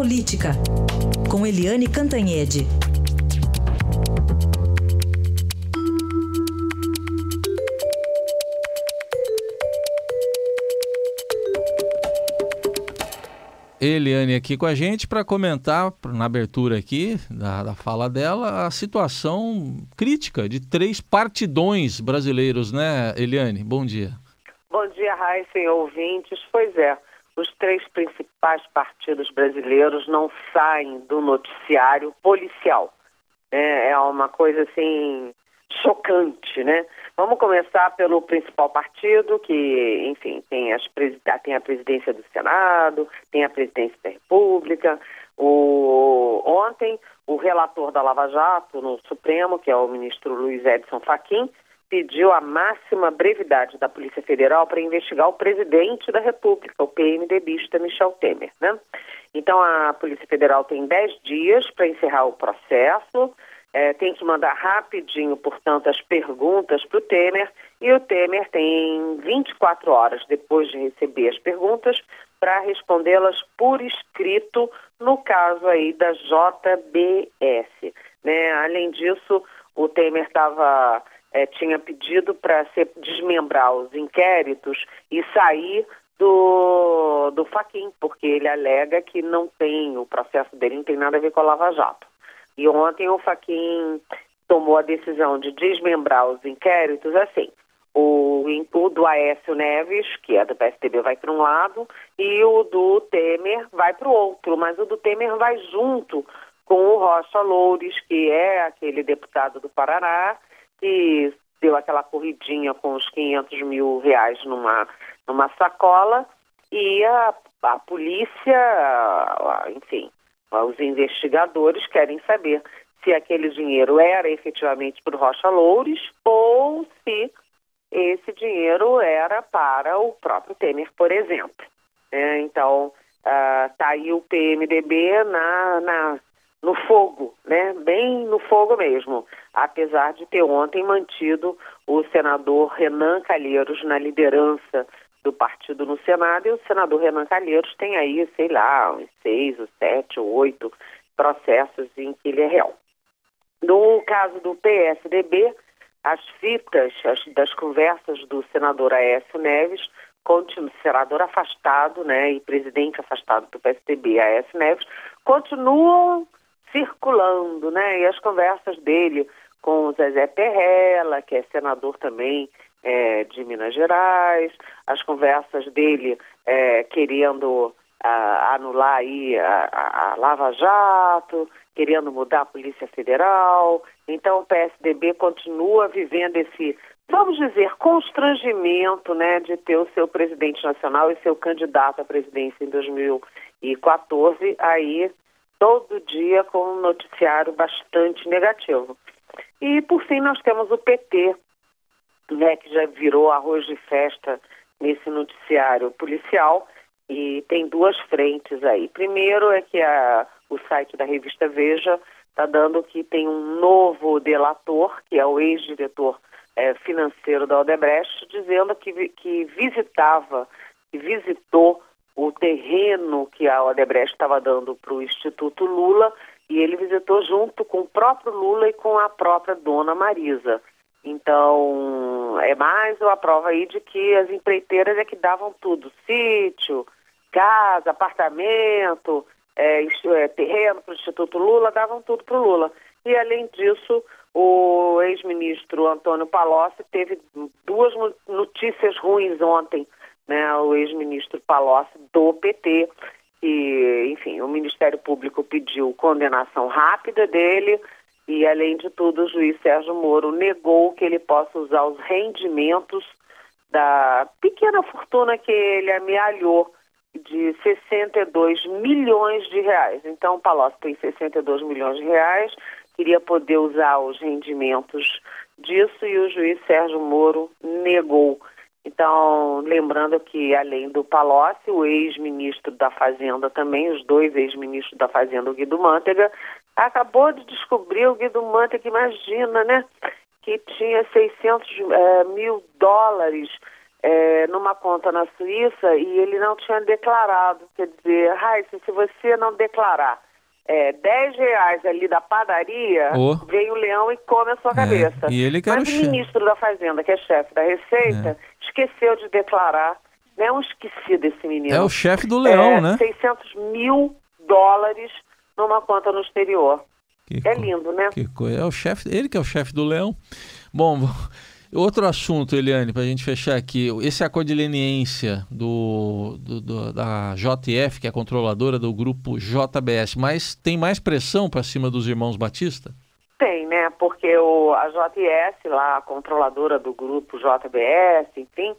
Política, com Eliane Cantanhede. Eliane aqui com a gente para comentar, na abertura aqui da, da, fala dela, a situação crítica de três partidões brasileiros, né, Eliane? Bom dia. Bom dia, Raíssa e ouvintes. Pois é, os três principais partidos brasileiros não saem do noticiário policial. É, é uma coisa assim chocante, né? Vamos começar pelo principal partido, que, enfim, tem, as, tem a presidência do Senado, tem a presidência da República. O, ontem, o relator da Lava Jato no Supremo, que é o ministro Luiz Edson Fachin, pediu a máxima brevidade da Polícia Federal para investigar o presidente da República, o PMDBista Michel Temer, né? Então, a Polícia Federal tem 10 dias para encerrar o processo, é, tem que mandar rapidinho, portanto, as perguntas para o Temer e o Temer tem 24 horas depois de receber as perguntas para respondê-las por escrito no caso aí da JBS. Né? Além disso, o Temer estava é, tinha pedido para desmembrar os inquéritos e sair do, do Faquin, porque ele alega que não tem, o processo dele não tem nada a ver com a Lava Jato. E ontem o Faquin tomou a decisão de desmembrar os inquéritos assim. O, o do Aécio Neves, que é do PSDB, vai para um lado, e o do Temer vai para o outro, mas o do Temer vai junto com o Rocha Loures, que é aquele deputado do Paraná, que deu aquela corridinha com os 500 mil reais numa, numa sacola, e a, a polícia, enfim, os investigadores querem saber se aquele dinheiro era efetivamente para o Rocha Loures ou se esse dinheiro era para o próprio Temer, por exemplo. É, então, está uh, aí o PMDB na, na, no fogo, né? bem no fogo mesmo, apesar de ter ontem mantido o senador Renan Calheiros na liderança do partido no Senado e o senador Renan Calheiros tem aí, sei lá, uns seis, ou sete, ou oito processos em que ele é réu. No caso do PSDB, as fitas as, das conversas do senador Aécio Neves, continu, senador afastado, né, e presidente afastado do PSDB, Aécio Neves, continuam circulando, né, e as conversas dele com o Zezé Perrella, que é senador também é, de Minas Gerais, as conversas dele é, querendo a, anular aí a, a, a, Lava Jato, querendo mudar a Polícia Federal. Então o PSDB continua vivendo esse, vamos dizer, constrangimento né, de ter o seu presidente nacional e seu candidato à presidência em 2014 aí todo dia com um noticiário bastante negativo. E por fim nós temos o PT, né, que já virou arroz de festa nesse noticiário policial e tem duas frentes aí. Primeiro é que a, o site da revista Veja está dando que tem um novo delator, que é o ex-diretor é, financeiro da Odebrecht, dizendo que, que visitava, que visitou o terreno que a Odebrecht estava dando para o Instituto Lula e ele visitou junto com o próprio Lula e com a própria dona Marisa. Então, é mais uma prova aí de que as empreiteiras é que davam tudo, sítio, casa, apartamento, é, é, terreno para o Instituto Lula, davam tudo para o Lula. E, além disso, o ex-ministro Antônio Palocci teve duas notícias ruins ontem, né? O ex-ministro Palocci do PT, e, enfim, o Ministério Público pediu condenação rápida dele, e, além de tudo, o juiz Sérgio Moro negou que ele possa usar os rendimentos da pequena fortuna que ele amealhou de 62 milhões de reais. Então, o Palocci tem 62 milhões de reais, queria poder usar os rendimentos disso e o juiz Sérgio Moro negou. Então, lembrando que, além do Palocci, o ex-ministro da Fazenda também, os dois ex-ministros da Fazenda, o Guido Mantega, acabou de descobrir o Guido Manta, que imagina, né? Que tinha 600 é, mil dólares é, numa conta na Suíça e ele não tinha declarado. Quer dizer, Raíssa, se você não declarar é, 10 reais ali da padaria, oh. vem o leão e come a sua é, cabeça. E ele Mas o, o ministro da Fazenda, que é chefe da Receita, é. Esqueceu de declarar. Não é um esquecido esse menino. É o chefe do leão, é, né? 600 mil dólares numa conta no exterior. Que é lindo, né? Que coisa. É o chefe, ele que é o chefe do leão. Bom, outro assunto, Eliane, para a gente fechar aqui. Esse acordo de leniência do, do, do, da JF, que é a controladora do grupo JBS, mas tem mais pressão para cima dos irmãos Batista? Porque o, a JS, lá, a controladora do grupo JBS, enfim,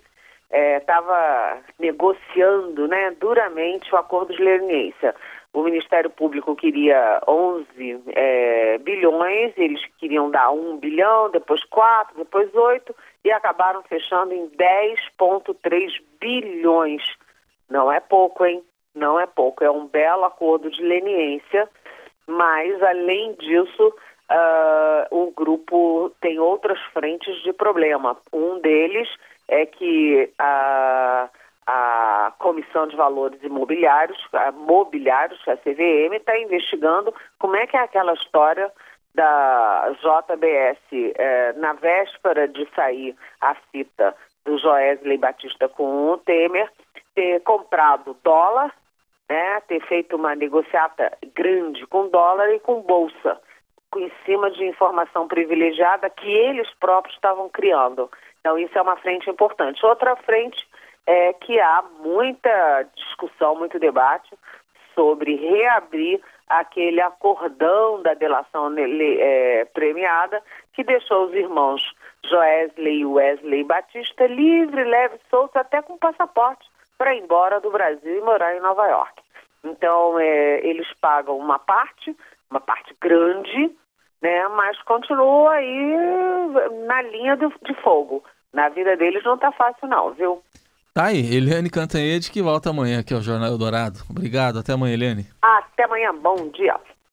estava é, negociando né, duramente o acordo de leniência. O Ministério Público queria 11 é, bilhões, eles queriam dar 1 bilhão, depois 4, depois 8, e acabaram fechando em 10,3 bilhões. Não é pouco, hein? Não é pouco. É um belo acordo de leniência, mas, além disso, uh, o grupo tem outras frentes de problema. Um deles é que a. A Comissão de Valores Imobiliários, a Mobiliários, a CVM, está investigando como é que é aquela história da JBS é, na véspera de sair a fita do Joesley Batista com o Temer, ter comprado dólar, né, ter feito uma negociata grande com dólar e com bolsa, em cima de informação privilegiada que eles próprios estavam criando. Então, isso é uma frente importante. Outra frente é que há muita discussão, muito debate sobre reabrir aquele acordão da delação é, premiada que deixou os irmãos Joesley e Wesley Batista livre, leve, solto, até com passaporte para ir embora do Brasil e morar em Nova York. Então, é, eles pagam uma parte, uma parte grande, né, mas continuam aí na linha do, de fogo. Na vida deles não está fácil não, viu? Tá aí, Eliane Cantanhede que volta amanhã aqui ao Jornal Eldorado. Obrigado, até amanhã, Eliane. Até amanhã, bom dia.